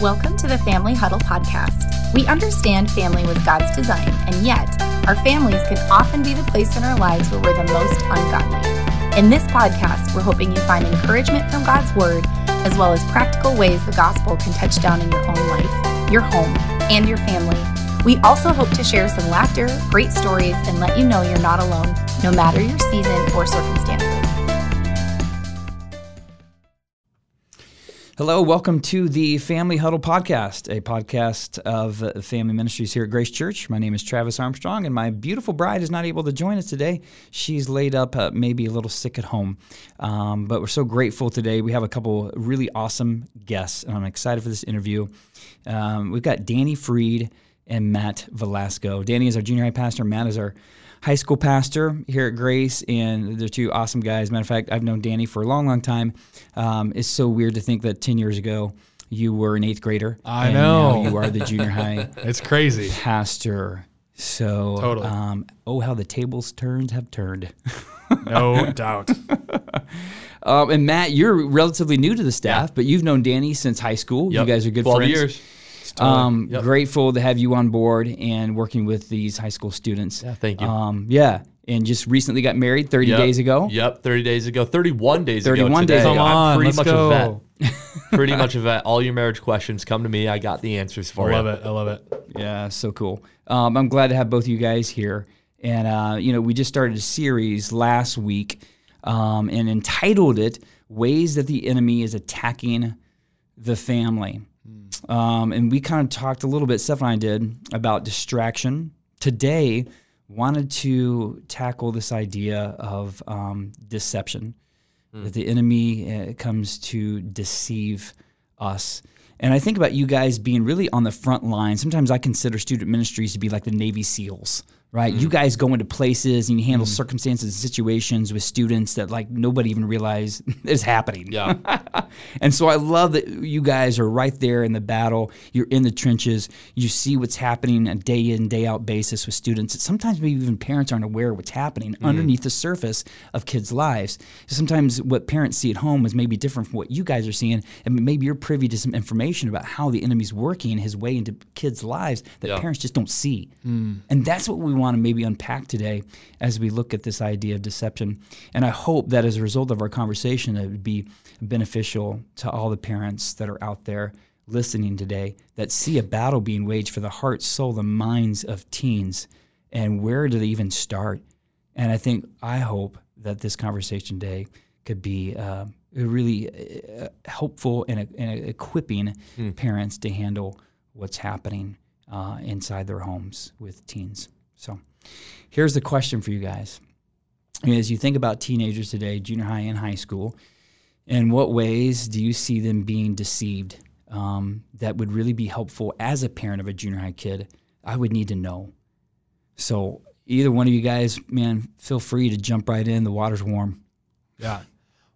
Welcome to the Family Huddle podcast. We understand family was God's design, and yet our families can often be the place in our lives where we're the most ungodly. In this podcast, we're hoping you find encouragement from God's Word, as well as practical ways the gospel can touch down in your own life, your home, and your family. We also hope to share some laughter, great stories, and let you know you're not alone, no matter your season or circumstances. Hello, welcome to the Family Huddle Podcast, a podcast of family ministries here at Grace Church. My name is Travis Armstrong, and my beautiful bride is not able to join us today. She's laid up, uh, maybe a little sick at home. Um, but we're so grateful today. We have a couple really awesome guests, and I'm excited for this interview. Um, we've got Danny Freed and Matt Velasco. Danny is our junior high pastor, Matt is our high school pastor here at Grace, and they're two awesome guys. Matter of fact, I've known Danny for a long, long time. Um, it's so weird to think that 10 years ago, you were an eighth grader. I and know. Now you are the junior high It's crazy. pastor. So, Totally. um, oh, how the tables turned have turned. No doubt. Um, and Matt, you're relatively new to the staff, but you've known Danny since high school. Yep. You guys are good 12 friends. years. Um, Yep. Grateful to have you on board and working with these high school students. Yeah, thank you. Um, yeah, and just recently got married 30 Yep. days ago. Yep, 30 days ago. 31 days 31 ago. days ago. Come I'm on, pretty let's much go. a vet. pretty much a vet. All your marriage questions come to me. I got the answers for you. I love you. it. I love it. Yeah, so cool. Um, I'm glad to have both of you guys here. And, uh, you know, we just started a series last week um, and entitled it Ways That the Enemy is Attacking the Family. Um, and we kind of talked a little bit, Steph and I did, about distraction. Today, wanted to tackle this idea of um, deception, that the enemy uh, comes to deceive us. And I think about you guys being really on the front line. Sometimes I consider student ministries to be like the Navy SEALs, right? You mm. guys go into places and you handle mm. circumstances and situations with students that like nobody even realize is happening. Yeah. And so I love that you guys are right there in the battle. You're in the trenches. You see what's happening a day in, day out basis with students. Sometimes maybe even parents aren't aware of what's happening mm. underneath the surface of kids' lives. Sometimes what parents see at home is maybe different from what you guys are seeing. And maybe you're privy to some information about how the enemy's working his way into kids' lives that Yeah. parents just don't see. And that's what we want to maybe unpack today as we look at this idea of deception. And I hope that as a result of our conversation, it would be beneficial to all the parents that are out there listening today that see a battle being waged for the heart, soul, the minds of teens. And where do they even start? And I think, I hope that this conversation today could be uh, really uh, helpful and, and equipping parents to handle what's happening uh, inside their homes with teens. So here's the question for you guys. As you think about teenagers today, junior high and high school, in what ways do you see them being deceived um, that would really be helpful as a parent of a junior high kid? I would need to know. So either one of you guys, man, feel free to jump right in. The water's warm. Yeah.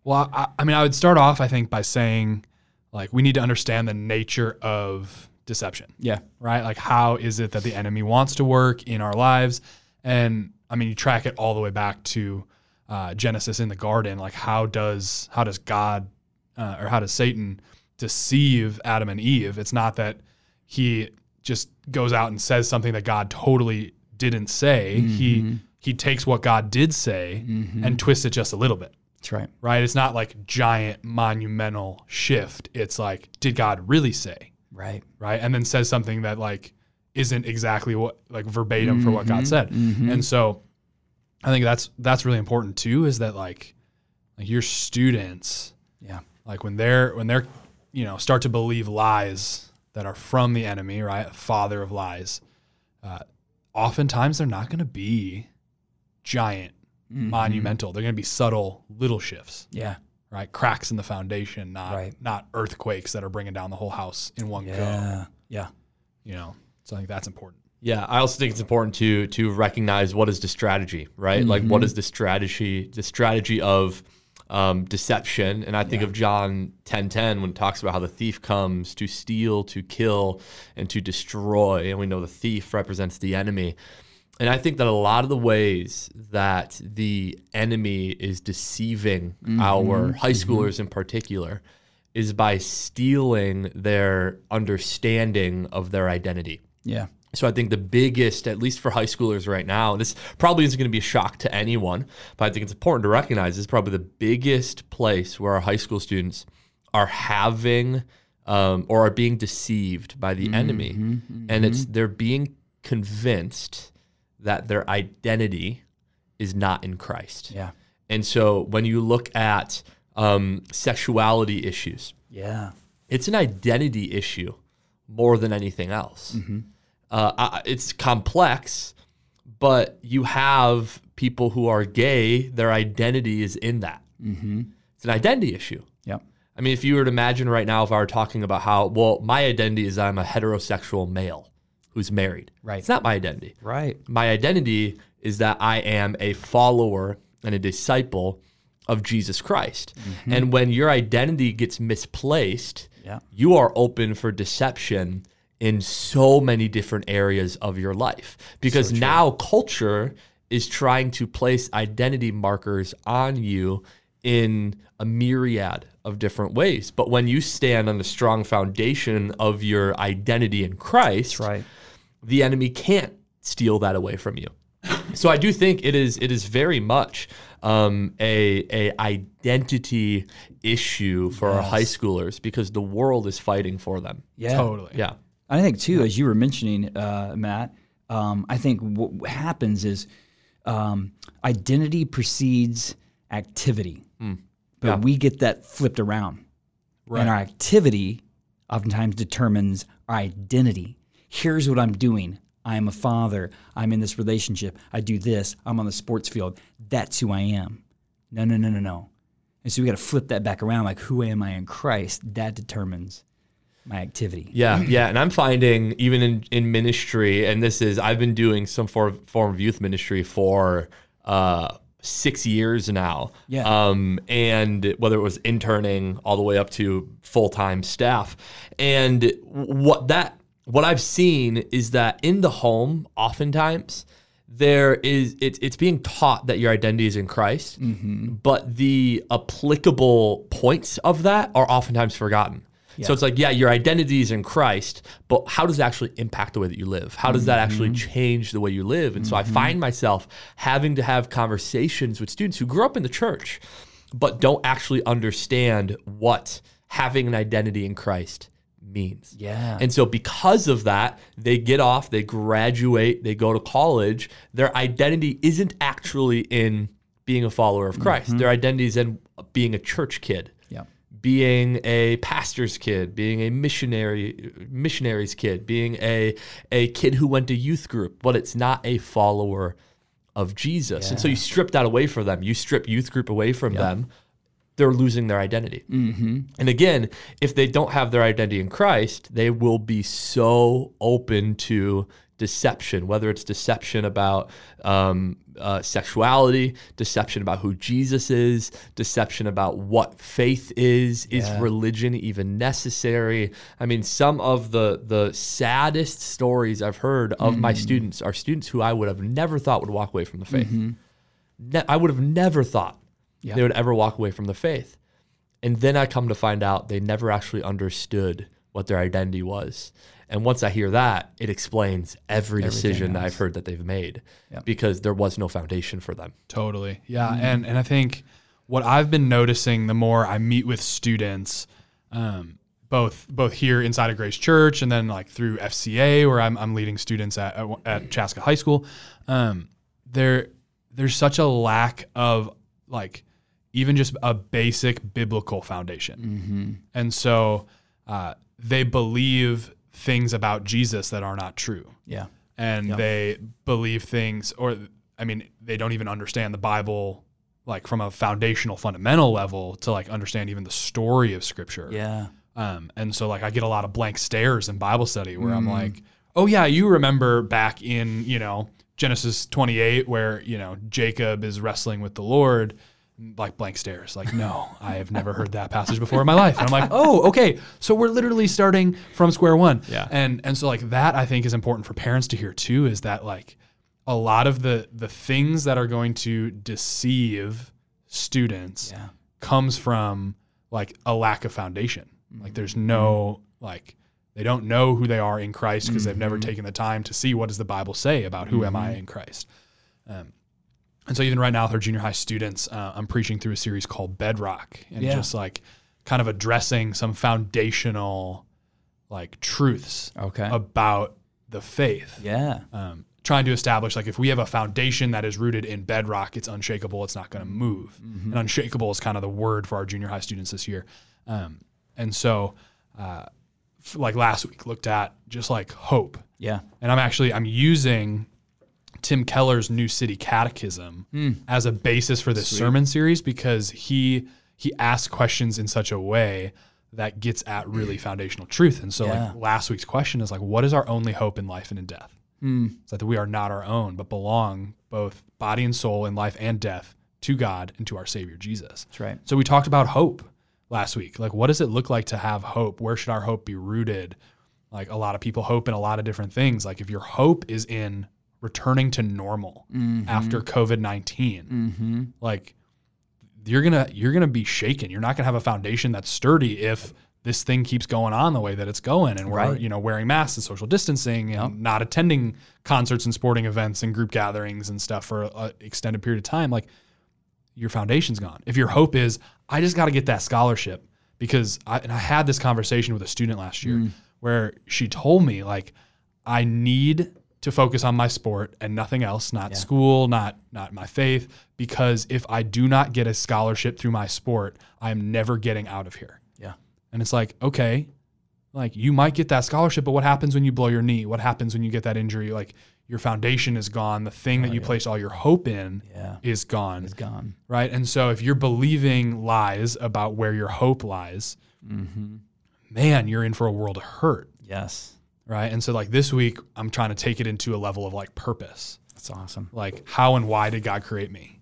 Well, I, I mean, I would start off, I think, by saying, like, we need to understand the nature of deception, Yeah. right? Like, how is it that the enemy wants to work in our lives? And I mean, you track it all the way back to uh, Genesis in the garden. Like, how does how does God uh, or how does Satan deceive Adam and Eve? It's not that he just goes out and says something that God totally didn't say. He he takes what God did say and twists it just a little bit That's right. right? It's not like giant monumental shift. It's like, did God really say, Right. right? And then says something that like isn't exactly what like verbatim for what God mm-hmm. said. Mm-hmm. And so I think that's that's really important too, is that like like your students, Yeah. like when they're when they're you know start to believe lies that are from the enemy, right? Father of lies. Uh, oftentimes they're not going to be giant, mm-hmm. monumental. They're going to be subtle little shifts Yeah. Right? Cracks in the foundation, not Right. not earthquakes that are bringing down the whole house in one go. Yeah. Yeah. You know, so I think that's important. Yeah, I also think it's important to to recognize what is the strategy, right? Like what is the strategy, the strategy of um, deception. And I think of John 10:10 when it talks about how the thief comes to steal, to kill, and to destroy. And we know the thief represents the enemy. And I think that a lot of the ways that the enemy is deceiving mm-hmm. our high mm-hmm. schoolers in particular is by stealing their understanding of their identity. Yeah. So I think the biggest, at least for high schoolers right now, this probably isn't going to be a shock to anyone, but I think it's important to recognize this is probably the biggest place where our high school students are having um, or are being deceived by the enemy, mm-hmm. and it's they're being convinced that their identity is not in Christ. Yeah. And so when you look at um, sexuality issues, Yeah. it's an identity issue more than anything else. Uh, I- it's complex, but you have people who are gay, their identity is in that. It's an identity issue. Yep. I mean, if you were to imagine right now, if I were talking about how, well, my identity is I'm a heterosexual male who's married. Right. It's not my identity. Right. My identity is that I am a follower and a disciple of Jesus Christ. Mm-hmm. And when your identity gets misplaced, Yeah. you are open for deception in so many different areas of your life because now culture is trying to place identity markers on you in a myriad of different ways. But when you stand on the strong foundation of your identity in Christ, right. The enemy can't steal that away from you. So I do think it is it is very much um, a a identity issue for our high schoolers because the world is fighting for them. Yeah. Totally. Yeah. I think too, as you were mentioning, uh, Matt. Um, I think what happens is um, identity precedes activity, but Yeah. we get that flipped around, and our activity oftentimes determines our identity. Here's what I'm doing. I'm a father. I'm in this relationship. I do this. I'm on the sports field. That's who I am. No, no, no, no, no. And so we got to flip that back around. Like, who am I in Christ? That determines my activity. Yeah, yeah, and I'm finding even in, in ministry, and this is I've been doing some form form of youth ministry for uh, six years now. Yeah. Um, and whether it was interning all the way up to full time staff, and what that what I've seen is that in the home, oftentimes there is it's it's being taught that your identity is in Christ, mm-hmm. but the applicable points of that are oftentimes forgotten. So it's like, yeah, your identity is in Christ, but how does it actually impact the way that you live? How does that actually mm-hmm. change the way you live? And so I mm-hmm. find myself having to have conversations with students who grew up in the church, but don't actually understand what having an identity in Christ means. Yeah. And so because of that, they get off, they graduate, they go to college. Their identity isn't actually in being a follower of Christ. Mm-hmm. Their identity is in being a church kid yeah. being a pastor's kid, being a missionary missionary's kid, being a a kid who went to youth group, but it's not a follower of Jesus. And so you strip that away from them. You strip youth group away from them. They're losing their identity. And again, if they don't have their identity in Christ, they will be so open to deception, whether it's deception about um, uh, sexuality, deception about who Jesus is, deception about what faith is. Is religion even necessary? I mean, some of the the saddest stories I've heard of my students are students who I would have never thought would walk away from the faith. Ne- I would have never thought they would ever walk away from the faith. And then I come to find out they never actually understood what their identity was. And once I hear that, it explains every decision that I've heard that they've made because there was no foundation for them. Totally. Yeah. And and I think what I've been noticing the more I meet with students, um, both both here inside of Grace Church and then like through FCA where I'm, I'm leading students at, at, at Chaska High School, um, there there's such a lack of like even just a basic biblical foundation. And so uh, they believe things about Jesus that are not true Yeah. and they believe things or i mean they don't even understand the bible like from a foundational fundamental level to like understand even the story of scripture Yeah. um, and so like i get a lot of blank stares in bible study where i'm Mm. like oh yeah you remember back in you know genesis 28 where you know jacob is wrestling with the lord like blank stares like no i have never heard that passage before in my life and i'm like oh okay so we're literally starting from square one Yeah. and and so like that i think is important for parents to hear too is that like a lot of the the things that are going to deceive students Yeah. comes from like a lack of foundation. Mm-hmm. Like there's no like they don't know who they are in Christ because they've never mm-hmm. taken the time to see what does the Bible say about who am I mm-hmm. in Christ. Um, and so even right now with our junior high students, uh, I'm preaching through a series called Bedrock and Yeah. just like kind of addressing some foundational like truths Okay. about the faith. yeah. Um, trying to establish like if we have a foundation that is rooted in bedrock, it's unshakable. It's not going to move. And unshakable is kind of the word for our junior high students this year. Um, and so, uh, f- like last week, looked at just like hope. Yeah. And I'm actually I'm using Tim Keller's New City Catechism Hmm. as a basis for this sermon series because he he asks questions in such a way that gets at really foundational truth. And so Yeah. like last week's question is like what is our only hope in life and in death? Hmm. It's like that we are not our own, but belong both body and soul in life and death to God and to our Savior Jesus. That's right. So we talked about hope last week. Like, what does it look like to have hope? Where should our hope be rooted? Like, a lot of people hope in a lot of different things. Like, if your hope is in returning to normal after COVID 19, Mm-hmm. like, you're gonna you're gonna be shaken. You're not gonna have a foundation that's sturdy if this thing keeps going on the way that it's going, and we're Right. you know wearing masks and social distancing and not attending concerts and sporting events and group gatherings and stuff for an extended period of time. Like your foundation's gone. If your hope is, I just got to get that scholarship because I, and I had this conversation with a student last year Mm. where she told me like, I need to focus on my sport and nothing else, not Yeah. school, not, not my faith, because if I do not get a scholarship through my sport, I'm never getting out of here. Yeah. And it's like, okay, like you might get that scholarship, but what happens when you blow your knee? What happens when you get that injury? Like your foundation is gone. The thing that you place all your hope in Yeah. is gone It's gone. right? And so if you're believing lies about where your hope lies, Mm-hmm. man, you're in for a world of hurt, Yes. Right? And so like this week, I'm trying to take it into a level of like purpose, That's awesome. like how and why did God create me,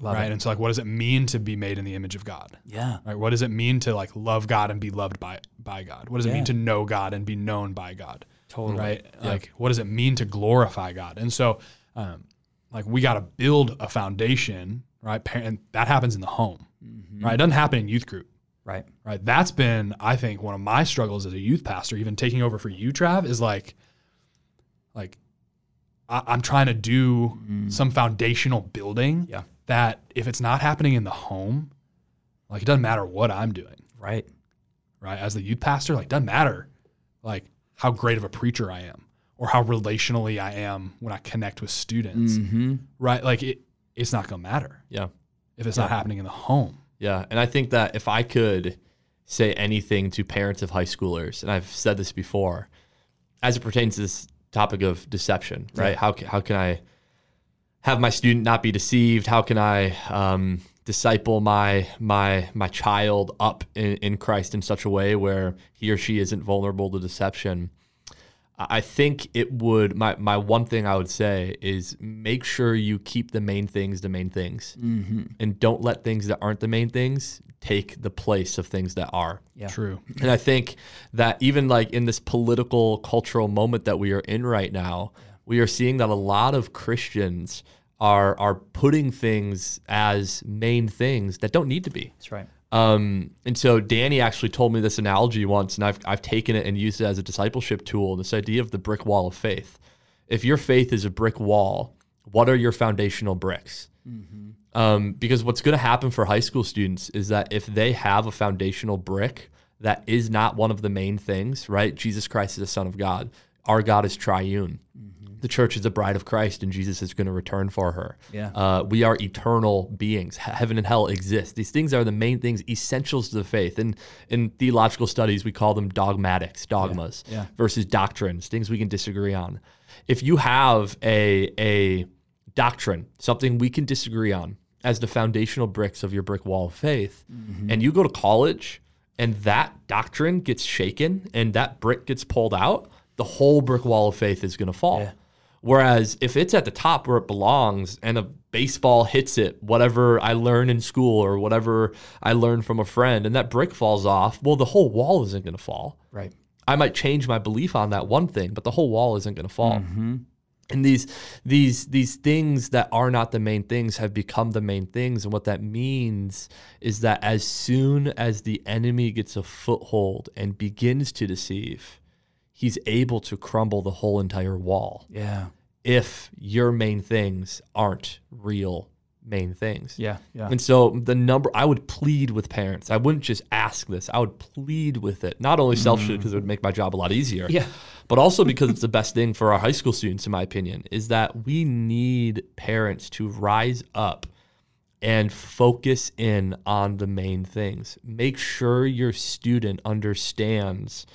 Love right? it. And so like what does it mean to be made in the image of God, Yeah. right? What does it mean to like love God and be loved by by God? What does it mean to know God and be known by God? Totally. right? Like, what does it mean to glorify God? And so, um, like, we got to build a foundation, right? And that happens in the home, Mm-hmm. right? It doesn't happen in youth group, Right. right? That's been, I think, one of my struggles as a youth pastor, even taking over for you, Trav, is like, like, I- I'm trying to do some foundational building Mm. Yeah. that if it's not happening in the home, like, it doesn't matter what I'm doing Right. right? As the youth pastor, like doesn't matter like how great of a preacher I am or how relationally I am when I connect with students, Mm-hmm. right? Like it it's not going to matter Yeah. if it's not happening in the home. Yeah, and I think that if I could say anything to parents of high schoolers, and I've said this before, as it pertains to this topic of deception, right? How how can I have my student not be deceived? How can I um, disciple my my my child up in, in Christ in such a way where he or she isn't vulnerable to deception? I I think it would my my one thing I would say is make sure you keep the main things the main things mm-hmm. and don't let things that aren't the main things take the place of things that are. Yeah. True. And I think that even like in this political cultural moment that we are in right now, we are seeing that a lot of Christians are are putting things as main things that don't need to be. That's right. Um, and so Danny actually told me this analogy once, and I've, I've taken it and used it as a discipleship tool. This idea of the brick wall of faith. If your faith is a brick wall, what are your foundational bricks? Um, because what's going to happen for high school students is that if they have a foundational brick that is not one of the main things, right? Jesus Christ is the Son of God. Our God is triune. The church is the bride of Christ, and Jesus is going to return for her. Yeah. Uh, we are eternal beings. He- Heaven and hell exist. These things are the main things, essentials to the faith. And in theological studies, we call them dogmatics, dogmas, Yeah. versus doctrines, things we can disagree on. If you have a a doctrine, something we can disagree on as the foundational bricks of your brick wall of faith, and you go to college and that doctrine gets shaken and that brick gets pulled out, the whole brick wall of faith is going to fall. Yeah. Whereas if it's at the top where it belongs and a baseball hits it, whatever I learn in school or whatever I learn from a friend, and that brick falls off, well, the whole wall isn't going to fall. Right. I might change my belief on that one thing, but the whole wall isn't going to fall. Mm-hmm. and these these these things that are not the main things have become the main things and what that means is that as soon as the enemy gets a foothold and begins to deceive he's able to crumble the whole entire wall Yeah. if your main things aren't real main things Yeah. Yeah. and so the number I would plead with parents. I wouldn't just ask this. I would plead with it. Not only selfishly because it would make my job a lot easier. Yeah. But also because it's the best thing for our high school students, in my opinion, is that we need parents to rise up and focus in on the main things. Make sure your student understands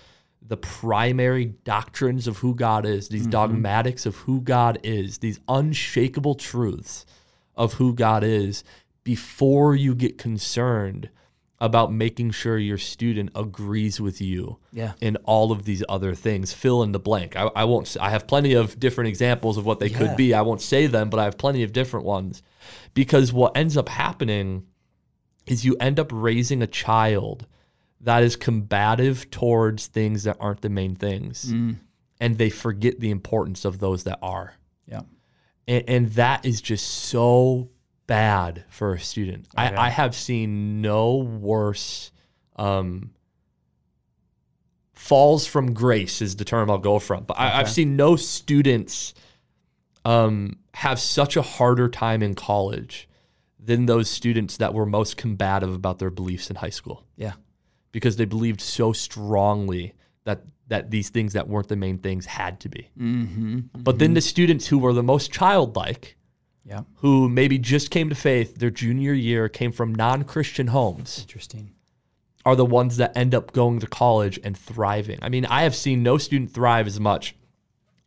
the primary doctrines of who God is, these mm-hmm. dogmatics of who God is, these unshakable truths of who God is before you get concerned about making sure your student agrees with you Yeah. in all of these other things. Fill in the blank. I, I won't. I have plenty of different examples of what they Yeah. could be. I won't say them, but I have plenty of different ones. Because what ends up happening is you end up raising a child that is combative towards things that aren't the main things, Mm. and they forget the importance of those that are Yeah. and, and that is just so bad for a student. Okay. I, I have seen no worse um, falls from grace is the term I'll go from. But I, I've Okay. seen no students um, have such a harder time in college than those students that were most combative about their beliefs in high school Yeah. Because they believed so strongly that that these things that weren't the main things had to be. Mm-hmm. But then the students who were the most childlike, Yeah. who maybe just came to faith their junior year, came from non Christian homes, Interesting. are the ones that end up going to college and thriving. I mean, I have seen no student thrive as much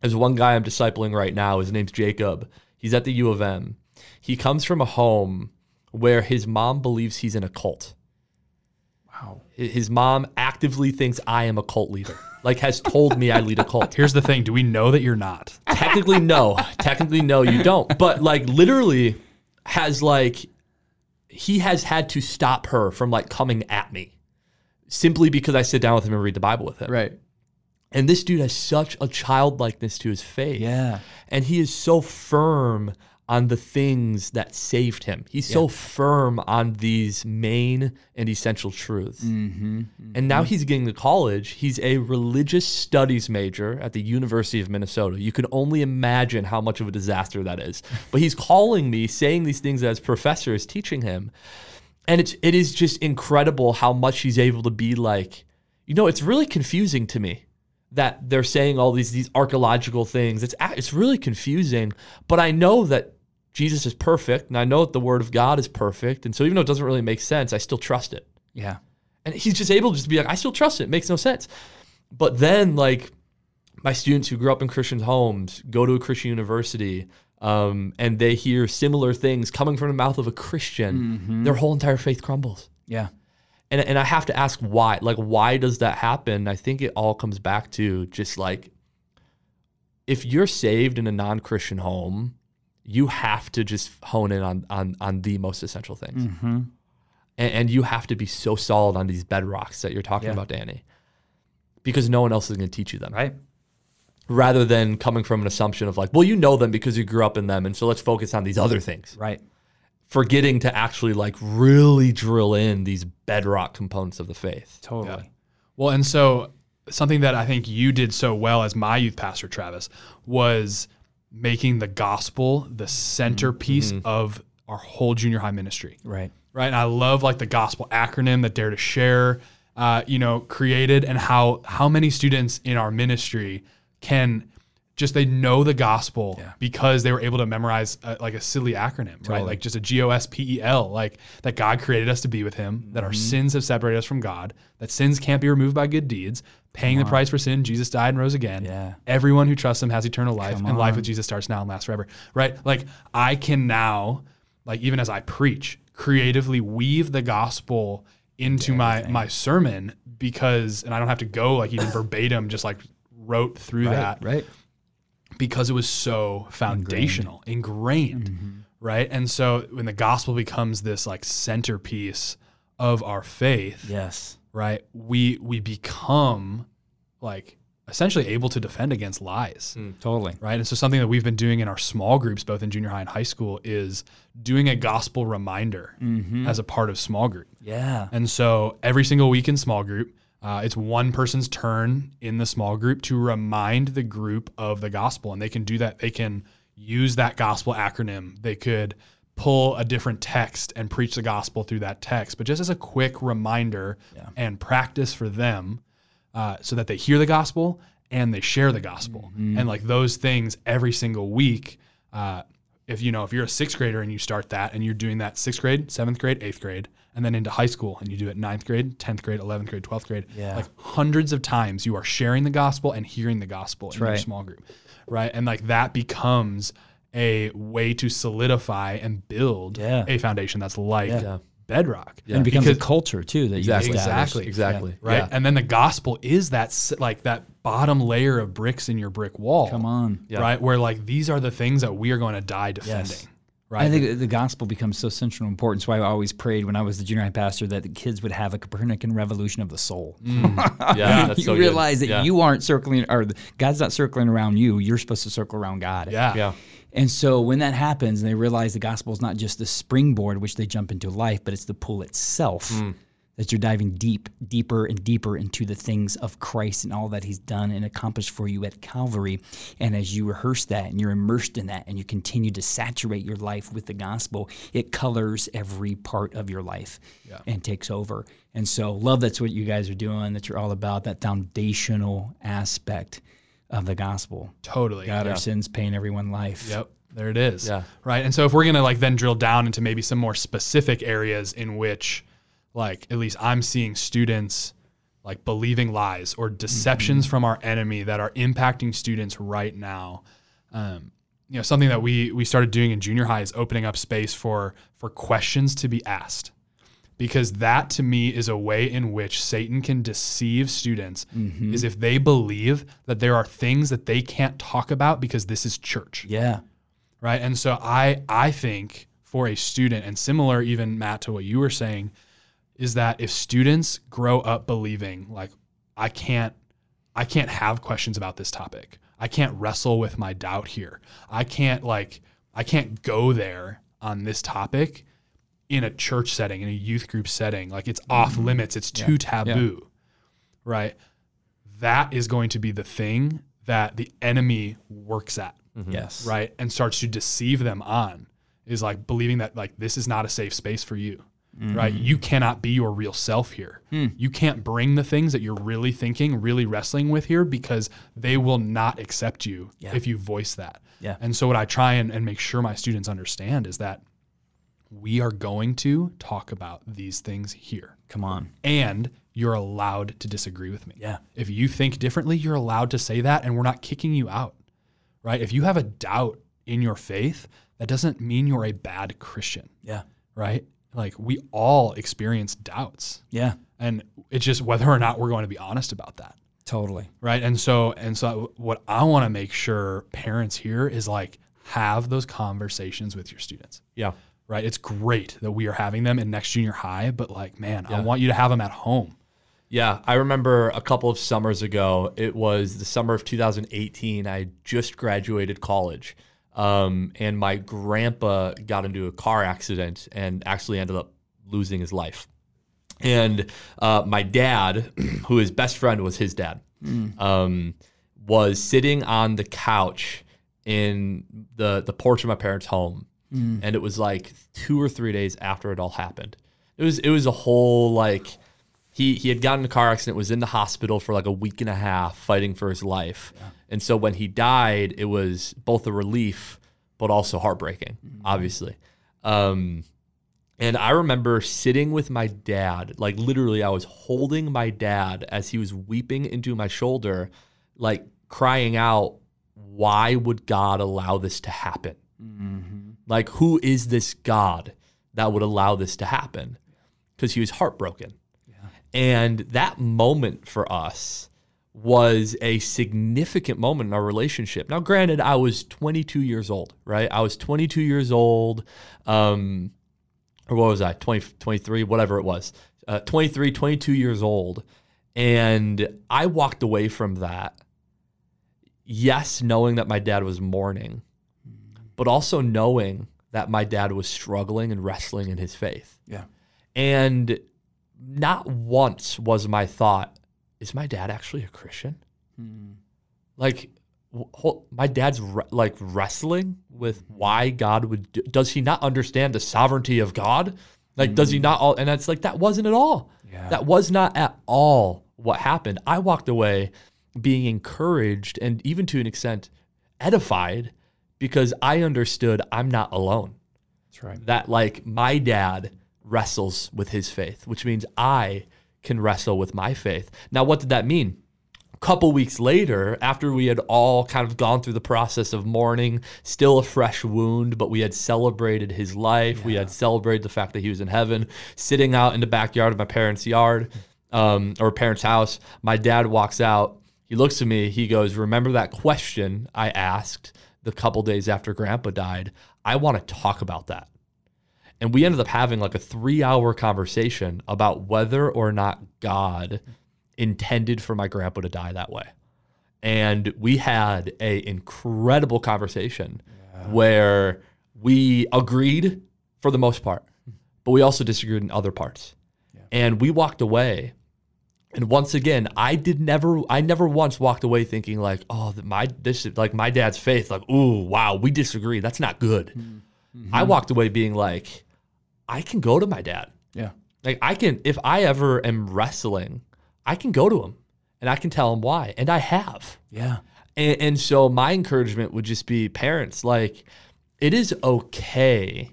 as one guy I'm discipling right now. His name's Jacob. He's at the U of M. He comes from a home where his mom believes he's in a cult. His mom actively thinks I am a cult leader, like has told me I lead a cult. Here's the thing: Do we know that you're not? technically no technically no you don't but like literally has like he has had to stop her from like coming at me simply because i sit down with him and read the bible with him Right. and this dude has such a childlikeness to his faith Yeah. and he is so firm on the things that saved him he's so firm on these main and essential truths Mm-hmm. and now he's getting to college. He's a religious studies major at the University of Minnesota. You can only imagine how much of a disaster that is. But he's calling me, saying these things as professor is teaching him. And it's it is just incredible how much he's able to be like, you know, it's really confusing to me that they're saying all these these archaeological things. It's it's really confusing, but I know that Jesus is perfect and I know that the word of God is perfect. And so even though it doesn't really make sense, I still trust it. Yeah. And he's just able to just be like, I still trust it. It makes no sense. But then, like, my students who grew up in Christian homes go to a Christian university um, and they hear similar things coming from the mouth of a Christian, their whole entire faith crumbles. Yeah. And, and I have to ask why. Like, why does that happen? I think it all comes back to just like, if you're saved in a non Christian home, you have to just hone in on, on, on the most essential things Mm-hmm. and, and you have to be so solid on these bedrocks that you're talking Yeah. about, Danny, because no one else is going to teach you them. Right. Rather than coming from an assumption of like, well, you know them because you grew up in them, and so let's focus on these other things. Right. Forgetting to actually like really drill in these bedrock components of the faith. Totally. Well, and so something that I think you did so well as my youth pastor, Travis, was making the gospel the centerpiece of our whole junior high ministry. Right. right? And I love like the gospel acronym that Dare to Share, uh, you know, created, and how how many students in our ministry can just they know the gospel Yeah. because they were able to memorize uh like a silly acronym, right? Like just a G O S P E L, like that God created us to be with Him, that our Mm-hmm. sins have separated us from God, that sins can't be removed by good deeds, paying the price for sin. Jesus died and rose again. Yeah. Everyone who trusts Him has eternal life, Come and life with Jesus starts now and lasts forever, right? Like I can now, like even as I preach, creatively weave the gospel into my my sermon because, and I don't have to go like even verbatim, just like rote through that Right. Because it was so foundational, ingrained, mm-hmm. right? And so when the gospel becomes this like centerpiece of our faith, Yes. right? We we become like essentially able to defend against lies. Hmm. Totally. Right. And so something that we've been doing in our small groups, both in junior high and high school, is doing a gospel reminder mm-hmm. as a part of small group. Yeah. And so every single week in small group, uh, it's one person's turn in the small group to remind the group of the gospel. And they can do that. They can use that gospel acronym. They could pull a different text and preach the gospel through that text. But just as a quick reminder and practice for them uh, so that they hear the gospel and they share the gospel. And like those things every single week. Uh, if you know, if you're a sixth grader and you start that and you're doing that sixth grade, seventh grade, eighth grade, and then into high school and you do it ninth grade, 10th grade, 11th grade, 12th grade, Yeah. like hundreds of times you are sharing the gospel and hearing the gospel in your small group. Right. And like that becomes a way to solidify and build Yeah. a foundation that's like Yeah. bedrock. And it becomes a culture too that Exactly. you establish. Exactly. Exactly. right? Yeah. And then the gospel is that like that bottom layer of bricks in your brick wall. Come on. Yeah. Right? Where like these are the things that we are going to die defending. Yes. Right? I think the gospel becomes so central and important. That's why I always prayed when I was the junior high pastor that the kids would have a Copernican revolution of the soul. Mm. Yeah, that's you so good. realize that Yeah. you aren't circling, or God's not circling around you. You're supposed to circle around God. yeah. Yeah. And so when that happens, and they realize the gospel is not just the springboard which they jump into life, but it's the pool itself. Mm. That you're diving deep, deeper and deeper into the things of Christ and all that He's done and accomplished for you at Calvary. And as you rehearse that and you're immersed in that and you continue to saturate your life with the gospel, it colors every part of your life and takes over. And so, love that's what you guys are doing, that you're all about, that foundational aspect of the gospel. Totally. God, our sins paying everyone life. Yep. There it is. Yeah. Right. And so if we're gonna like then drill down into maybe some more specific areas in which like at least I'm seeing students like believing lies or deceptions from our enemy that are impacting students right now. Um, you know, something that we we started doing in junior high is opening up space for for questions to be asked. Because that to me is a way in which Satan can deceive students is if they believe that there are things that they can't talk about because this is church Yeah. right and so i i think for a student and similar even matt to what you were saying is that if students grow up believing like i can't i can't have questions about this topic. I can't wrestle with my doubt here. I can't like i can't go there on this topic in a church setting in a youth group setting. Like it's off mm-hmm. limits. It's too taboo. Right? That is going to be the thing that the enemy works at. Mm-hmm. Yes. right? And starts to deceive them on is like believing that like this is not a safe space for you right mm-hmm. you cannot be your real self here hmm. you can't bring the things that you're really thinking really wrestling with here because they will not accept you Yeah. if you voice that Yeah. and so what i try and, and make sure my students understand is that we are going to talk about these things here Come on. and you're allowed to disagree with me. Yeah. If you think differently, you're allowed to say that and we're not kicking you out. Right? If you have a doubt in your faith, that doesn't mean you're a bad Christian, Yeah. right? Like we all experience doubts. Yeah. And it's just whether or not we're going to be honest about that. Totally. Right? And so and so what I want to make sure parents hear is like have those conversations with your students Yeah. right? It's great that we are having them in next junior high, but like, man, I want you to have them at home. Yeah, I remember a couple of summers ago. It was the summer of 2018. I just graduated college, um, and my grandpa got into a car accident and actually ended up losing his life. And uh, my dad, who his best friend was his dad, um, was sitting on the couch in the the porch of my parents' home, and it was like two or three days after it all happened. It was it was a whole like he he had gotten a car accident, was in the hospital for like a week and a half fighting for his life. And so when he died, it was both a relief but also heartbreaking, obviously. Um, and I remember sitting with my dad, like literally, I was holding my dad as he was weeping into my shoulder, like crying out, Why would God allow this to happen? Like, who is this God that would allow this to happen? Because he was heartbroken. And that moment for us was a significant moment in our relationship. Now, granted, I was 22 years old, right? I was 22 years old. Um, or what was I, 20, 23, whatever it was, uh, 23, 22 years old. And I walked away from that yes, knowing that my dad was mourning, but also knowing that my dad was struggling and wrestling in his faith. Yeah. And not once was my thought, is my dad actually a Christian? Hmm. Like, wh- whole- my dad's re- like wrestling with hmm. why God would. Do, does he not understand the sovereignty of God? Like, does he hmm. not all? And it's like that wasn't at all. Yeah. That was not at all what happened. I walked away being encouraged and even to an extent edified because I understood I'm not alone That's right. that like my dad wrestles with his faith, which means I can wrestle with my faith. Now, what did that mean? A couple weeks later, after we had all kind of gone through the process of mourning, still a fresh wound, but we had celebrated his life. We had celebrated the fact that he was in heaven, sitting out in the backyard of my parents' yard um, or parents' house. My dad walks out. He looks at me. He goes, Remember that question I asked the couple days after grandpa died? I want to talk about that. And we ended up having like a three hour conversation about whether or not God intended for my grandpa to die that way. And we had a incredible conversation where we agreed for the most part, but we also disagreed in other parts. And we walked away. And once again, I did never, I never once walked away thinking like, oh, my this is like my dad's faith, like, ooh, wow, we disagree. That's not good. Mm-hmm. I walked away being like, I can go to my dad. Yeah. Like I can, if I ever am wrestling, I can go to him and I can tell him why, and I have. Yeah. And, and so my encouragement would just be parents, like it is okay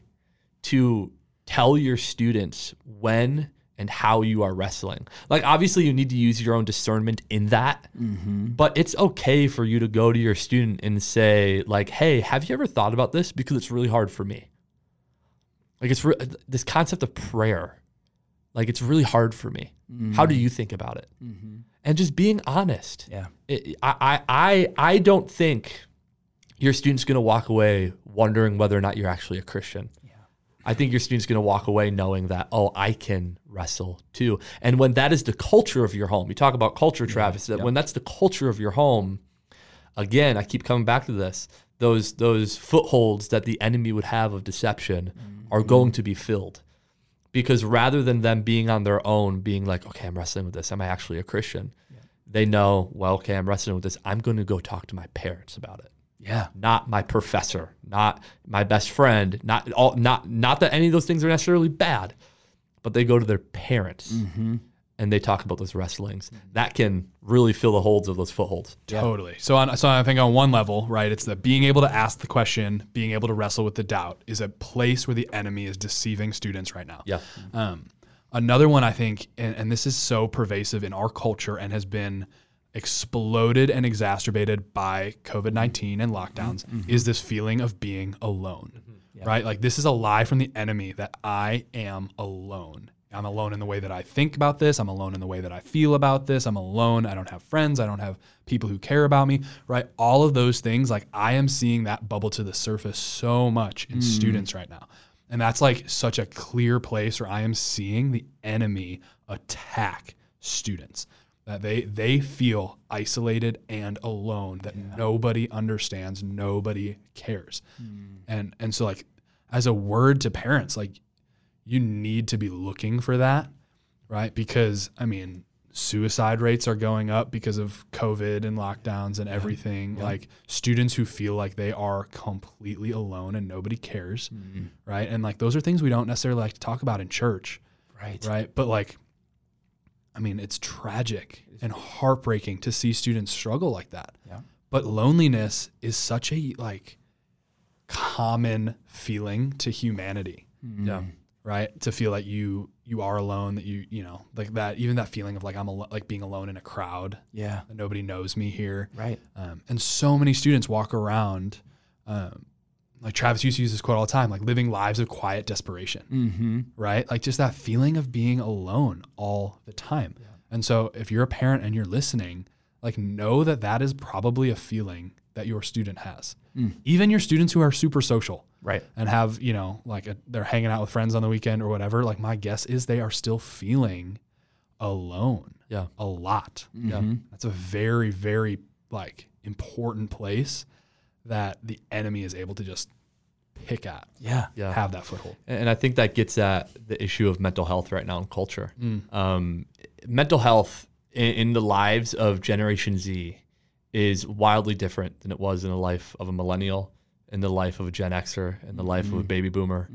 to tell your students when and how you are wrestling. Like obviously you need to use your own discernment in that. Mm-hmm. But it's okay for you to go to your student and say like, "Hey, have you ever thought about this because it's really hard for me?" Like it's re- uh, this concept of prayer. Like it's really hard for me. How do mm-hmm. you think about it? Mm-hmm. And just being honest. Yeah. It- I, I, I, I don't think your student's going to walk away wondering whether or not you're actually a Christian. Yeah. I think your student's going to walk away knowing that, oh, I can wrestle too. And when that is the culture of your home, you talk about culture, mm-hmm. Travis, that when that's the culture of your home, again, I keep coming back to this. Those those footholds that the enemy would have of deception mm-hmm. are going to be filled. Because rather than them being on their own, being like, okay, I'm wrestling with this, am I actually a Christian? They know, well, okay, I'm wrestling with this. I'm going to go talk to my parents about it Yeah. not my professor, not my best friend, not all, not not that any of those things are necessarily bad, but they go to their parents mm-hmm. And they talk about those wrestlings. Mm-hmm. That can really fill the holds of those footholds. Totally. So on so I think on one level, right, it's that being able to ask the question, being able to wrestle with the doubt is a place where the enemy is deceiving students right now. Yeah, mm-hmm. Um, another one I think, and, and this is so pervasive in our culture and has been exploded and exacerbated by COVID 19 and lockdowns, mm-hmm. is this feeling of being alone, right? Like, this is a lie from the enemy that I am alone. I'm alone in the way that I think about this. I'm alone in the way that I feel about this. I'm alone. I don't have friends. I don't have people who care about me, right? All of those things, like, I am seeing that bubble to the surface so much in mm. students right now. And that's like such a clear place where I am seeing the enemy attack students. That they they feel isolated and alone, that nobody understands, nobody cares. Mm. And and so like as a word to parents, like you need to be looking for that, right? Because I mean, suicide rates are going up because of COVID and lockdowns and everything. Like students who feel like they are completely alone and nobody cares, mm-hmm. right? And like those are things we don't necessarily like to talk about in church, Right. right? But like, I mean, it's tragic and heartbreaking to see students struggle like that. Yeah. But loneliness is such a like common feeling to humanity mm-hmm. yeah, right? To feel like you you are alone that you you know like that even that feeling of like i'm alo- like being alone in a crowd Yeah. that nobody knows me here. Right. um, and so many students walk around um, like travis used to use this quote all the time like living lives of quiet desperation. Mm-hmm. right? Like just that feeling of being alone all the time. And so if you're a parent and you're listening like know that that is probably a feeling that your student has. Even your students who are super social Right. and have you know like a, they're hanging out with friends on the weekend or whatever like my guess is they are still feeling alone yeah, a lot yeah. that's a very very like important place that the enemy is able to just pick at, Yeah. Yeah. have that foothold. And I think that gets at the issue of mental health right now in culture. Mm. Um, mental health in, in the lives of Generation Z is wildly different than it was in the life of a millennial, in the life of a Gen Xer, in the life Mm-hmm. of a baby boomer,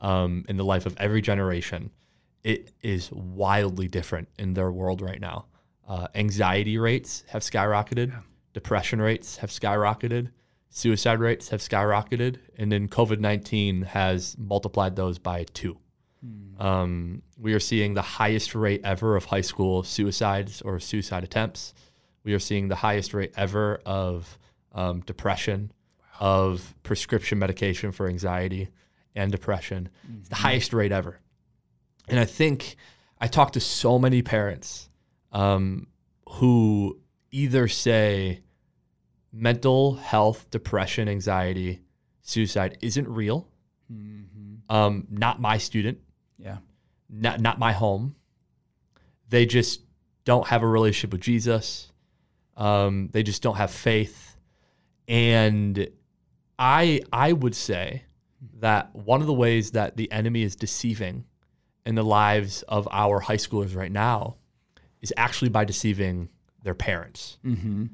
um, in the life of every generation. It is wildly different in their world right now. Uh, anxiety rates have skyrocketed, depression rates have skyrocketed, suicide rates have skyrocketed, and then COVID 19 has multiplied those by two. Um, we are seeing the highest rate ever of high school suicides or suicide attempts. We are seeing the highest rate ever of um, depression, of prescription medication for anxiety and depression. It's the highest rate ever. And I think I talk to so many parents um, who either say mental health, depression, anxiety, suicide isn't real. Um, not my student, Yeah. not not my home. They just don't have a relationship with Jesus. Um, they just don't have faith, and I I would say that one of the ways that the enemy is deceiving in the lives of our high schoolers right now is actually by deceiving their parents Mm-hmm.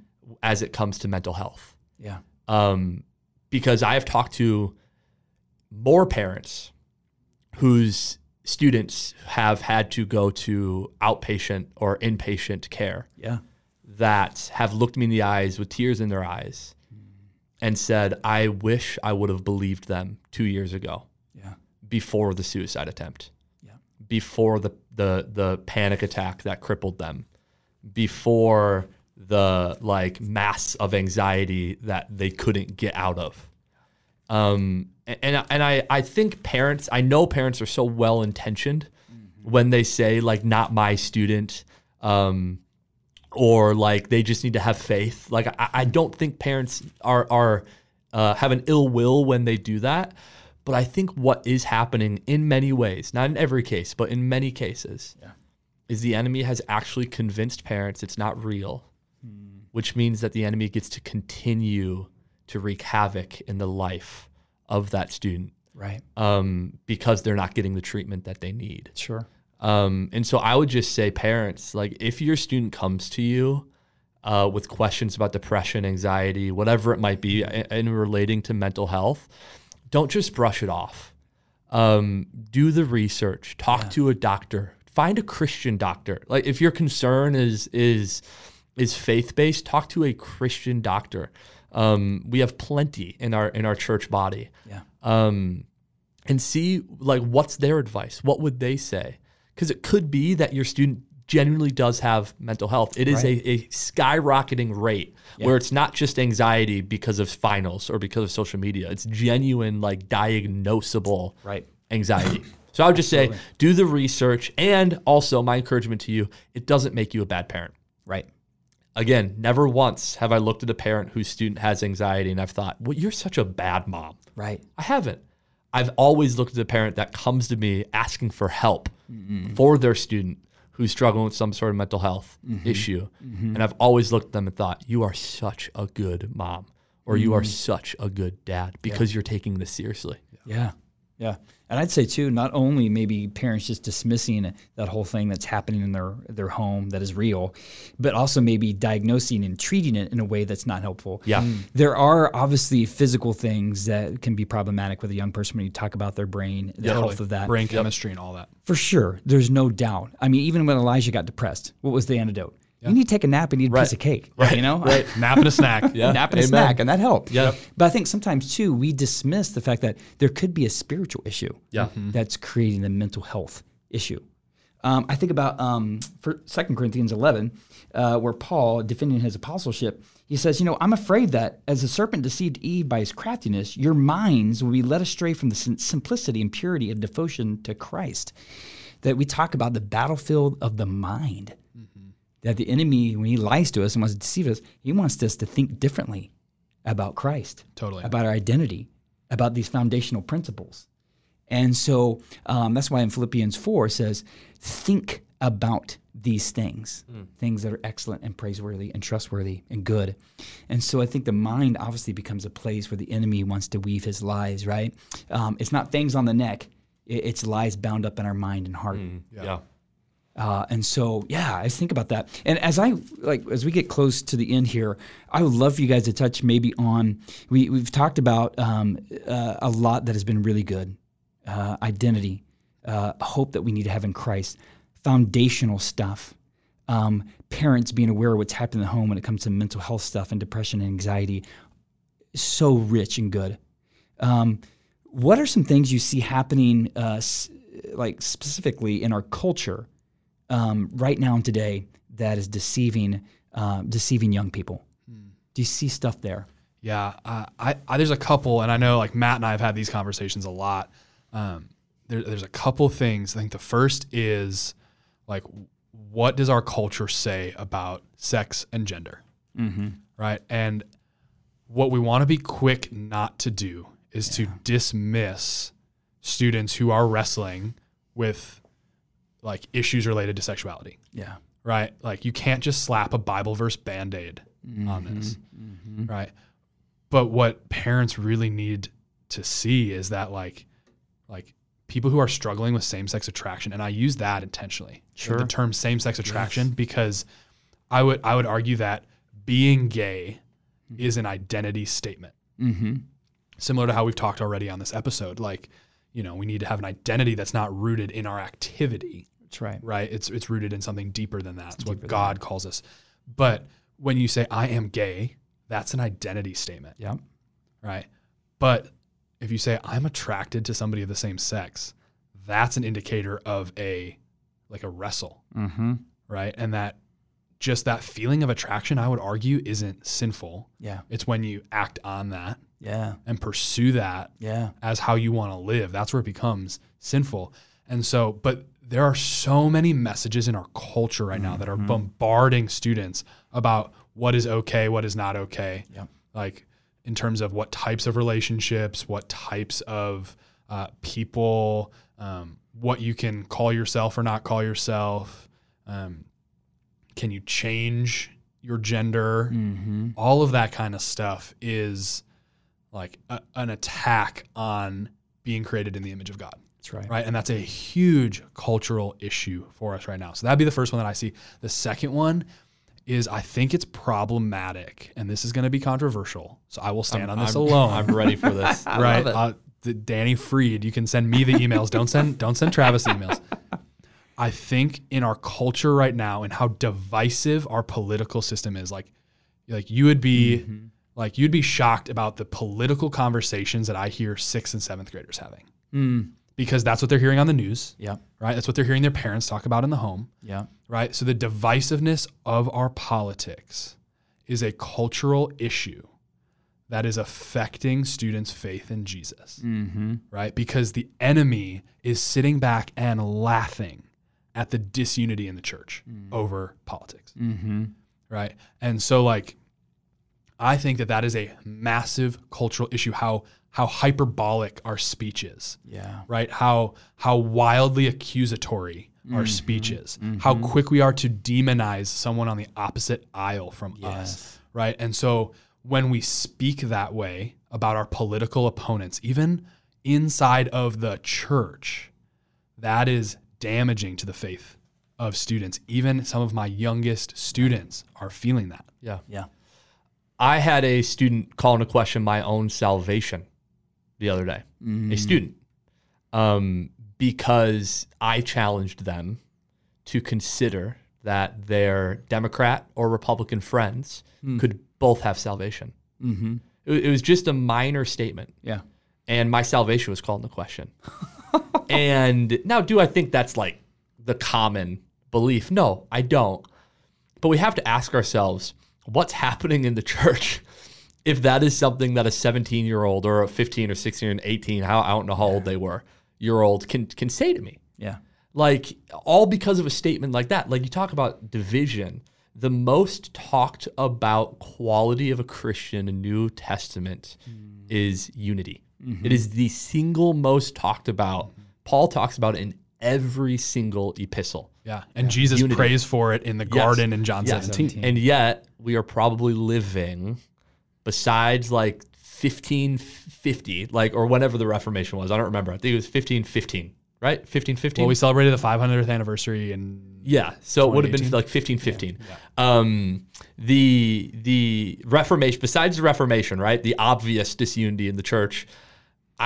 as it comes to mental health Yeah. um, because I have talked to more parents whose students have had to go to outpatient or inpatient care Yeah. that have looked me in the eyes with tears in their eyes and said, I wish I would have believed them two years ago Yeah. before the suicide attempt, Yeah. before the, the, the panic attack that crippled them, before the like mass of anxiety that they couldn't get out of. Um, and and I, I think parents, I know parents are so well intentioned when they say like not my student, um, or like they just need to have faith. Like I, I don't think parents are are uh, have an ill will when they do that. But I think what is happening in many ways, not in every case, but in many cases, Yeah. is the enemy has actually convinced parents it's not real, which means that the enemy gets to continue to wreak havoc in the life of that student Right. um, because they're not getting the treatment that they need. Sure. Um, and so I would just say, parents, like if your student comes to you uh, with questions about depression, anxiety, whatever it might be, and, and relating to mental health, don't just brush it off. Um, do the research. Talk to a doctor. Find a Christian doctor. Like if your concern is is is faith based, talk to a Christian doctor. Um, we have plenty in our in our church body Yeah. um, and see like what's their advice. What would they say? Because it could be that your student genuinely does have mental health. It is Right. a, a skyrocketing rate where it's not just anxiety because of finals or because of social media. It's genuine like diagnosable Right. anxiety. So I would just say do the research and also my encouragement to you, it doesn't make you a bad parent. Right. Again, never once have I looked at a parent whose student has anxiety and I've thought, well, you're such a bad mom. Right. I haven't. I've always looked at the parent that comes to me asking for help mm-hmm. for their student who's struggling with some sort of mental health mm-hmm. issue. Mm-hmm. And I've always looked at them and thought, you are such a good mom or you are such a good dad because you're taking this seriously. Yeah. Yeah. And I'd say too, not only maybe parents just dismissing that whole thing that's happening in their their home that is real, but also maybe diagnosing and treating it in a way that's not helpful. Yeah. Hmm. There are obviously physical things that can be problematic with a young person when you talk about their brain, the health of that. Brain chemistry and all that. For sure. There's no doubt. I mean, even when Elijah got depressed, what was the antidote? You need to take a nap and eat a piece of cake. Right. You know? Right. Nap and a snack. Yeah. nap and a snack, and that helped. Yeah. But I think sometimes too we dismiss the fact that there could be a spiritual issue. Yeah. That's creating the mental health issue. Um, I think about um, for Second Corinthians eleven, uh, where Paul, defending his apostleship, he says, "You know, I'm afraid that as the serpent deceived Eve by his craftiness, your minds will be led astray from the sim- simplicity and purity of devotion to Christ." That we talk about the battlefield of the mind that the enemy, when he lies to us and wants to deceive us, he wants us to think differently about Christ, Totally. about our identity, about these foundational principles. And so um, that's why in Philippians 4 says, think about these things, things that are excellent and praiseworthy and trustworthy and good. And so I think the mind obviously becomes a place where the enemy wants to weave his lies, right? Um, it's not things on the neck, it's lies bound up in our mind and heart. Yeah. Uh, and so, yeah, I think about that. And as I like, as we get close to the end here, I would love for you guys to touch maybe on. We we've talked about um, uh, a lot that has been really good, uh, identity, uh, hope that we need to have in Christ, foundational stuff, um, parents being aware of what's happening in the home when it comes to mental health stuff and depression and anxiety. So rich and good. Um, what are some things you see happening, uh, like specifically in our culture? Um, right now and today that is deceiving uh, deceiving young people? Do you see stuff there? Yeah, uh, I, I there's a couple, and I know like Matt and I have had these conversations a lot. Um, there, there's a couple things. I think the first is like, what does our culture say about sex and gender? Mm-hmm. Right, and what we want to be quick not to do is to dismiss students who are wrestling with like issues related to sexuality Yeah. right? Like you can't just slap a Bible verse band aid on mm-hmm. this, mm-hmm. right? But what parents really need to see is that like, like people who are struggling with same sex attraction, and I use that intentionally, Sure. the term same sex attraction, because I would I would argue that being gay mm-hmm. is an identity statement, Mm-hmm. similar to how we've talked already on this episode. Like, you know, we need to have an identity that's not rooted in our activity That's right. right? It's it's rooted in something deeper than that. It's, what deeper than God calls us. But when you say I am gay, that's an identity statement, Yeah. right? But if you say I'm attracted to somebody of the same sex, that's an indicator of a like a wrestle, Mm-hmm. right? And that just that feeling of attraction, I would argue, isn't sinful. Yeah. It's when you act on that Yeah. and pursue that Yeah. as how you want to live. That's where it becomes sinful. And so, but there are so many messages in our culture right now that are bombarding students about what is okay, what is not okay. Yep. Like in terms of what types of relationships, what types of uh, people, um, what you can call yourself or not call yourself. Um, can you change your gender? Mm-hmm. all of that kind of stuff is like a, an attack on being created in the image of God, That's right. right? And that's a huge cultural issue for us right now. So that'd be the first one that I see. The second one is I think it's problematic, and this is going to be controversial. So I will stand on this I'm, alone. I'm ready for this. right? Uh, the Danny Freed. You can send me the emails. don't send don't send Travis emails. I think in our culture right now and how divisive our political system is, like like you would be like you'd be shocked about the political conversations that I hear sixth and seventh graders having. Mm. Because that's what they're hearing on the news, Yeah. right? That's what they're hearing their parents talk about in the home Yeah. right? So the divisiveness of our politics is a cultural issue that is affecting students' faith in Jesus, Mm-hmm. right? Because the enemy is sitting back and laughing at the disunity in the church over politics, Mm-hmm. right? And so, like, I think that that is a massive cultural issue. How how hyperbolic our speech is, Yeah. right? How how wildly accusatory our mm-hmm. speech is. How mm-hmm. quick we are to demonize someone on the opposite aisle from us, right? And so when we speak that way about our political opponents, even inside of the church, that is damaging to the faith of students. Even some of my youngest students are feeling that. Yeah. Yeah. I had a student call into question my own salvation the other day. A student. Um, because I challenged them to consider that their Democrat or Republican friends could both have salvation. Mm-hmm. It, it was just a minor statement. Yeah. and my salvation was called into question. and now, do I think that's like the common belief? No, I don't. But we have to ask ourselves what's happening in the church if that is something that a 17 year old or a 15 or 16 or 18, how I don't know how old they were, year old can can say to me. Yeah. Like all because of a statement like that. Like you talk about division. The most talked about quality of a Christian New Testament hmm. is unity. Mm-hmm. It is the single most talked about. Mm-hmm. Paul talks about it in every single epistle. Yeah. And Jesus Unity. prays for it in the garden in John Yes. 17. And yet we are probably living besides like 1550, like or whenever the Reformation was. I don't remember. I think it was 1515, right? 1515. Well, we celebrated the 500th anniversary and Yeah, so it would have been like fifteen fifteen. Um, the the Reformation, besides the Reformation, right? The obvious disunity in the church.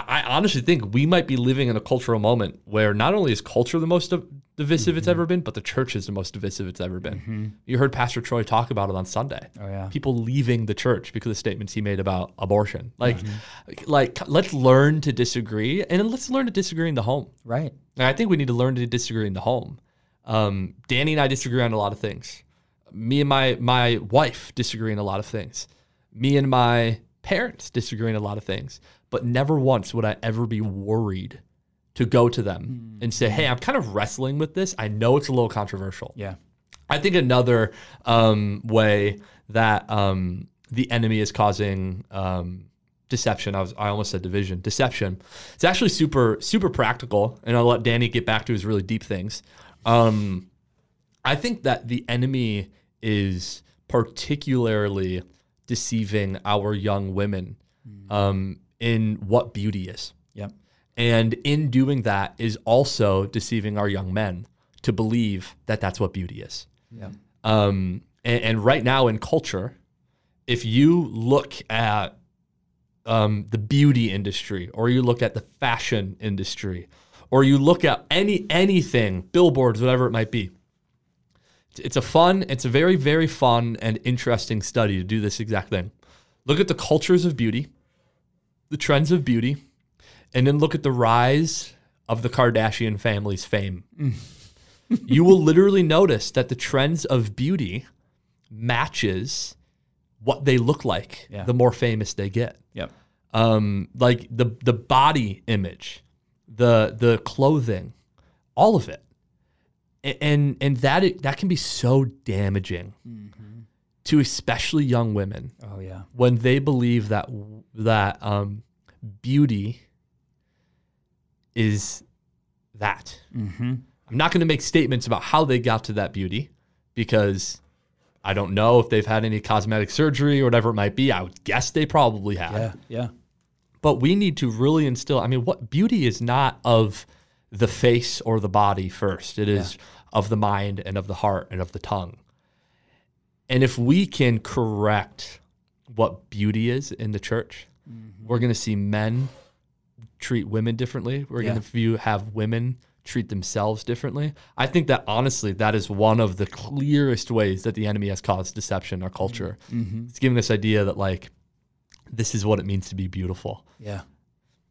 I, honestly think we might be living in a cultural moment where not only is culture the most divisive Mm-hmm. it's ever been, but the church is the most divisive it's ever been. You heard Pastor Troy talk about it on Sunday. Oh, yeah. people leaving the church because of statements he made about abortion. Like, Mm-hmm. like let's learn to disagree, and let's learn to disagree in the home. Right. And I think we need to learn to disagree in the home. Um, Danny and I disagree on a lot of things. Me and my my wife disagree on a lot of things. Me and my parents disagree on a lot of things. But never once would I ever be worried to go to them and say, "Hey, I'm kind of wrestling with this. I know it's a little controversial." Yeah. I think another um, way that um, the enemy is causing um, deception. I was I almost said division. Deception. It's actually super super practical, and I'll let Danny get back to his really deep things. Um, I think that the enemy is particularly deceiving our young women um, in what beauty is. Yep. And in doing that is also deceiving our young men to believe that that's what beauty is. Yep. Um, and, and right now in culture, if you look at um, the beauty industry, or you look at the fashion industry, or you look at any anything, billboards, whatever it might be, it's a fun, it's a very very fun and interesting study to do this exact thing. Look at the cultures of beauty, the trends of beauty, and then look at the rise of the Kardashian family's fame. you will literally notice that the trends of beauty matches what they look like Yeah. the more famous they get. Yep. Um, like the the body image, the the clothing, all of it, and and that that can be so damaging to especially young women Oh yeah. when they believe that that um, beauty is that. Mm-hmm. I'm not going to make statements about how they got to that beauty because I don't know if they've had any cosmetic surgery or whatever it might be. I would guess they probably have. Yeah. Yeah. But we need to really instill. I mean, what beauty is not of the face or the body first. It is of the mind and of the heart and of the tongue. And if we can correct what beauty is in the church, we're going to see men treat women differently. We're Yeah. going to view have women treat themselves differently. I think that honestly, that is one of the clearest ways that the enemy has caused deception in our culture. Mm-hmm. It's giving this idea that like this is what it means to be beautiful. Yeah.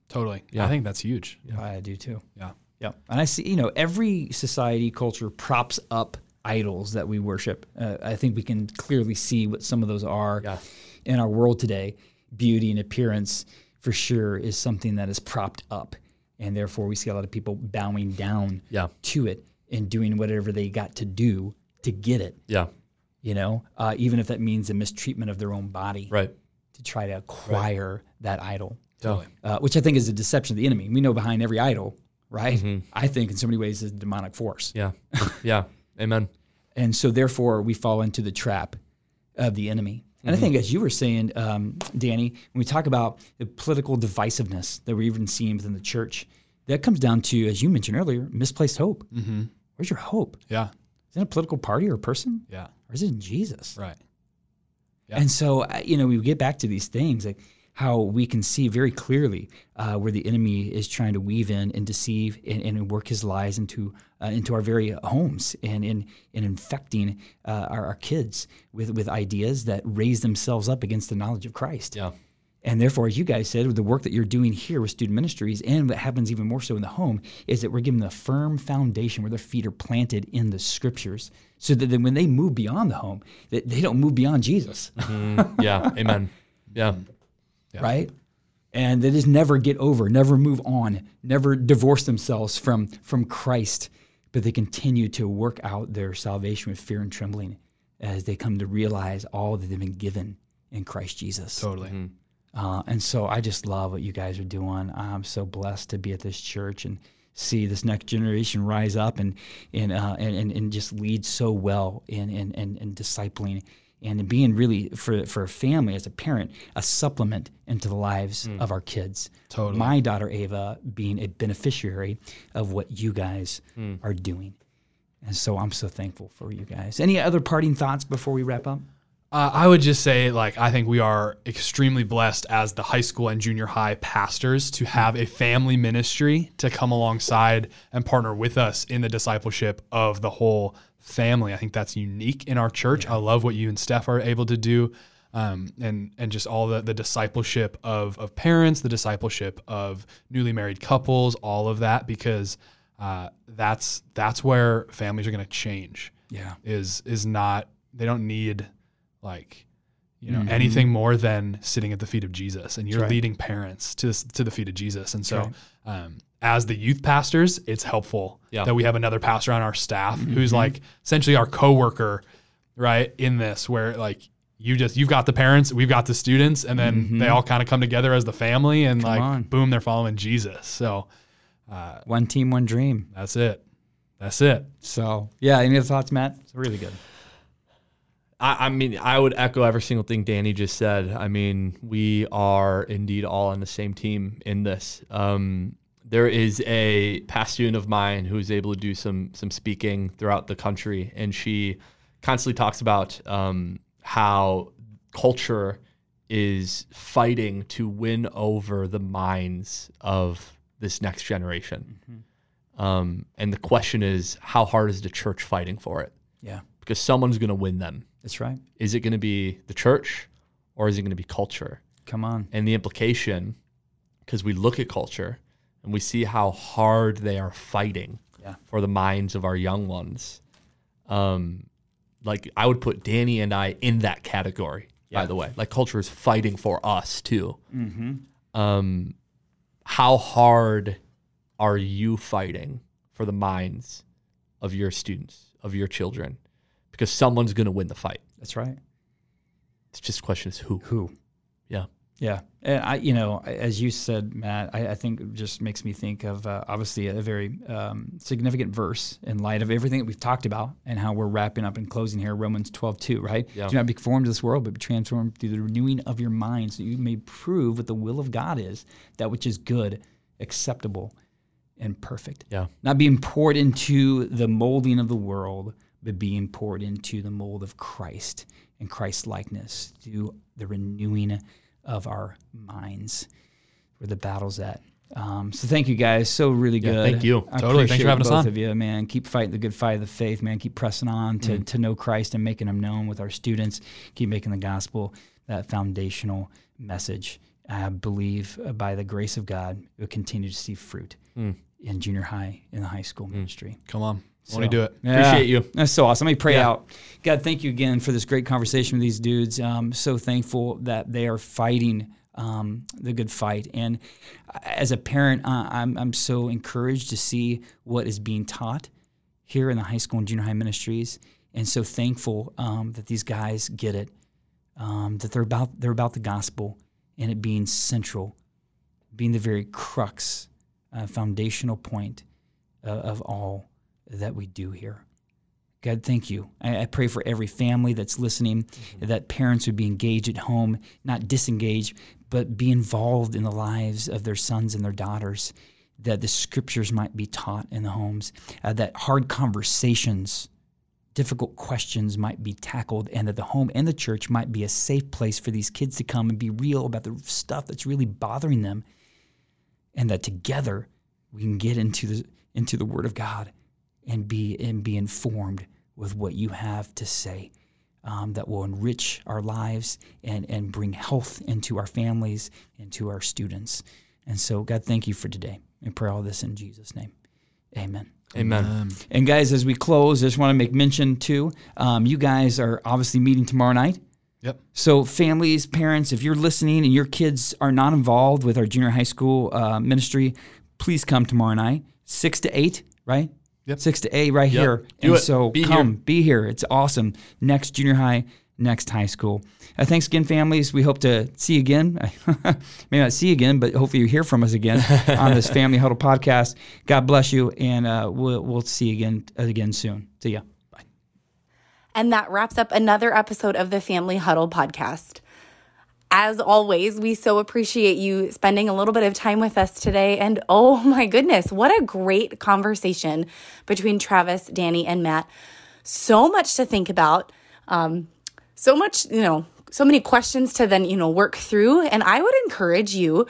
totally. Yeah. I think that's huge. I do too. Yeah. Yeah. And I see, you know, every society culture props up idols that we worship. Uh, I think we can clearly see what some of those are Yeah. in our world today. Beauty and appearance, for sure, is something that is propped up. And therefore, we see a lot of people bowing down Yeah. to it and doing whatever they got to do to get it, Yeah. you know, uh, even if that means a mistreatment of their own body Right. to try to acquire that idol Totally. uh, which I think is a deception of the enemy. We know behind every idol, right? I think in so many ways is a demonic force. Yeah. yeah. Amen. And so therefore we fall into the trap of the enemy. And I think as you were saying, um, Danny, when we talk about the political divisiveness that we're even seeing within the church, that comes down to, as you mentioned earlier, misplaced hope. Mm-hmm. Where's your hope? Yeah. Is it in a political party or a person? Yeah. Or is it in Jesus? Right. Yeah. And so, uh, you know, we get back to these things, like how we can see very clearly uh, where the enemy is trying to weave in and deceive and, and work his lies into uh, into our very homes and in in infecting uh, our, our kids with with ideas that raise themselves up against the knowledge of Christ. Yeah. And therefore, as you guys said, with the work that you're doing here with student ministries, and what happens even more so in the home, is that we're giving them a firm foundation where their feet are planted in the scriptures, so that then when they move beyond the home, that they don't move beyond Jesus, Mm, yeah. Amen. Yeah. Yeah. right? And they just never get over, never move on, never divorce themselves from from Christ, but they continue to work out their salvation with fear and trembling as they come to realize all that they've been given in Christ Jesus. Totally. Uh, and so I just love what you guys are doing. I'm so blessed to be at this church and see this next generation rise up and and uh, and, and, and just lead so well in in, in, in discipling and being really for for a family as a parent a supplement into the lives mm. of our kids. Totally. My daughter Ava being a beneficiary of what you guys mm. are doing. And so I'm so thankful for you guys. Any other parting thoughts before we wrap up? Uh, I would just say, like, I think we are extremely blessed as the high school and junior high pastors to have a family ministry to come alongside and partner with us in the discipleship of the whole family. I think that's unique in our church. I love what you and Steph are able to do. Um, and and just all the, the discipleship of, of parents, the discipleship of newly married couples, all of that, because uh, that's that's where families are going to change Yeah. is is not they don't need like you know Mhm. anything more than sitting at the feet of Jesus and you're right. leading parents to to the feet of Jesus and so right. um, as the youth pastors it's helpful Yeah. that we have another pastor on our staff Mm-hmm. who's like essentially our coworker right in this where like you just you've got the parents we've got the students and then they all kind of come together as the family and like Mm-hmm. on. boom they're following Jesus so uh, One team, one dream. that's it that's it So yeah, any other thoughts, Matt? It's really good. I, I mean, I would echo every single thing Danny just said. I mean, we are indeed all on the same team in this. Um, there is a past student of mine who is able to do some some speaking throughout the country, and she constantly talks about um, how culture is fighting to win over the minds of this next generation. Um, and the question is, how hard is the church fighting for it? Yeah, Because someone's going to win them that's right. is it going to be the church or is it going to be culture? Come on. And the implication, because we look at culture and we see how hard they are fighting Yeah. for the minds of our young ones. Um, like I would put Danny and I in that category. By the way, like culture is fighting for us too. Mm-hmm. Um, how hard are you fighting for the minds of your students, of your children? Because someone's going to win the fight. That's right. It's just the question is who. Who? Yeah. Yeah, and I, you know, as you said, Matt, I, I think it just makes me think of uh, obviously a very um, significant verse in light of everything that we've talked about and how we're wrapping up and closing here. Romans 12, 2, right? Yeah. Do not be conformed to this world, but be transformed through the renewing of your mind, so you may prove what the will of God is, that which is good, acceptable, and perfect. Yeah. Not being poured into the molding of the world, but being poured into the mold of Christ and Christ likeness through the renewing of our minds where the battle's at. Um, so thank you guys. So really Yeah, good. thank you. I Totally. Thanks for having us both on. of you, man. Keep fighting the good fight of the faith, man. Keep pressing on to, Mm. to know Christ and making him known with our students. Keep making the gospel that foundational message. I believe uh, by the grace of God, we'll continue to see fruit Mm. in junior high, in the high school ministry. come on So, want to do it yeah. Appreciate you. That's so awesome. Let me pray Yeah. out. God, thank you again for this great conversation with these dudes. Um, so thankful that they are fighting um, the good fight. And as a parent, uh, I'm, I'm so encouraged to see what is being taught here in the high school and junior high ministries. And so thankful um, that these guys get it, um, that they're about, they're about the gospel and it being central, being the very crux, uh, foundational point uh, of all that we do here. God, thank you. I, I pray for every family that's listening, that parents would be engaged at home, not disengaged, but be involved in the lives of their sons and their daughters, that the scriptures might be taught in the homes, uh, that hard conversations, difficult questions might be tackled, and that the home and the church might be a safe place for these kids to come and be real about the stuff that's really bothering them, and that together we can get into the into the Word of God and be and be informed with what you have to say um, that will enrich our lives and and bring health into our families and to our students. And so, God, thank you for today. And pray all this in Jesus' name. Amen. Amen. And guys, as we close, I just want to make mention too. Um, you guys are obviously meeting tomorrow night. yep So, families, parents, if you're listening and your kids are not involved with our junior high school uh, ministry, please come tomorrow night, six to eight, right? Yep. Six to eight, right Yep. here. Do and it. so Be come, here. be here. It's awesome. Next junior high next high school. Uh, thanks again, families. We hope to see you again. May not see you again, but hopefully you hear from us again on this Family Huddle podcast. God bless you, and uh, we'll, we'll see you again again soon. See ya. Bye. And that wraps up another episode of the Family Huddle podcast. As always, we so appreciate you spending a little bit of time with us today. And oh my goodness, what a great conversation between Travis, Danny, and Matt. So much to think about. Um, so much, you know, so many questions to then, you know, work through. And I would encourage you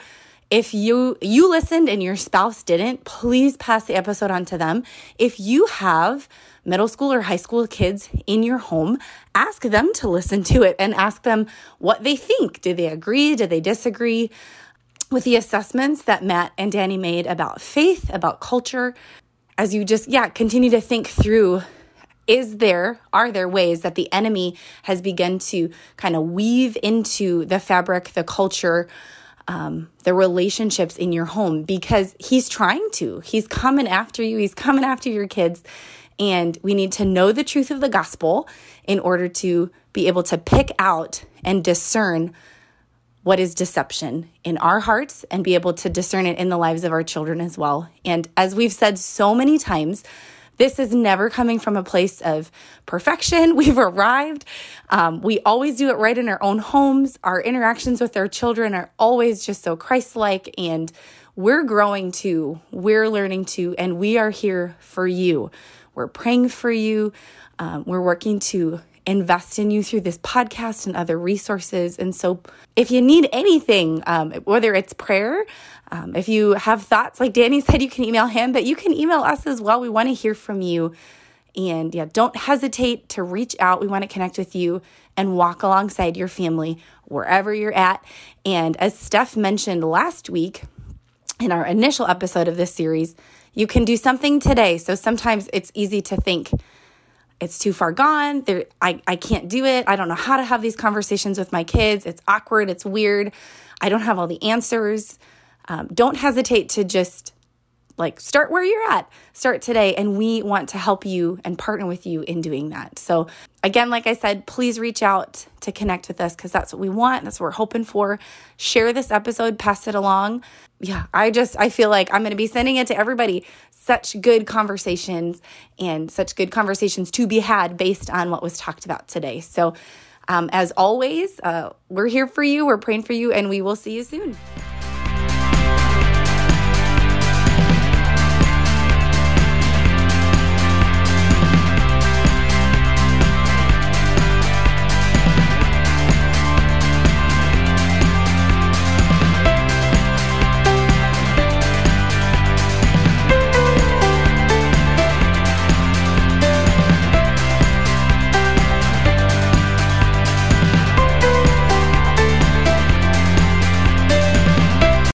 if you you listened and your spouse didn't, please pass the episode on to them. If you have middle school or high school kids in your home, ask them to listen to it and ask them what they think. Do they agree? Do they disagree? With the assessments that Matt and Danny made about faith, about culture, as you just, yeah, continue to think through is there are there ways that the enemy has begun to kind of weave into the fabric the culture um, the relationships in your home because he's trying to he's coming after you he's coming after your kids and we need to know the truth of the gospel in order to be able to pick out and discern what is deception in our hearts and be able to discern it in the lives of our children as well. And as we've said so many times, this is never coming from a place of perfection. We've arrived. Um, we always do it right in our own homes. Our interactions with our children are always just so Christ like, and we're growing too. We're learning too, and we are here for you. We're praying for you. Um, we're working to invest in you through this podcast and other resources. And so, if you need anything, um, whether it's prayer, um, if you have thoughts, like Danny said, you can email him, but you can email us as well. We want to hear from you. And yeah, don't hesitate to reach out. We want to connect with you and walk alongside your family wherever you're at. And as Steph mentioned last week in our initial episode of this series, you can do something today. So sometimes it's easy to think, it's too far gone. There, I, I can't do it. I don't know how to have these conversations with my kids. It's awkward. It's weird. I don't have all the answers. Um, don't hesitate to just like start where you're at start today and we want to help you and partner with you in doing that so again like i said please reach out to connect with us because that's what we want that's what we're hoping for. Share this episode pass it along. Yeah i just i feel like i'm going to be sending it to everybody. Such good conversations and such good conversations to be had based on what was talked about today. So um, as always uh, we're here for you we're praying for you and we will see you soon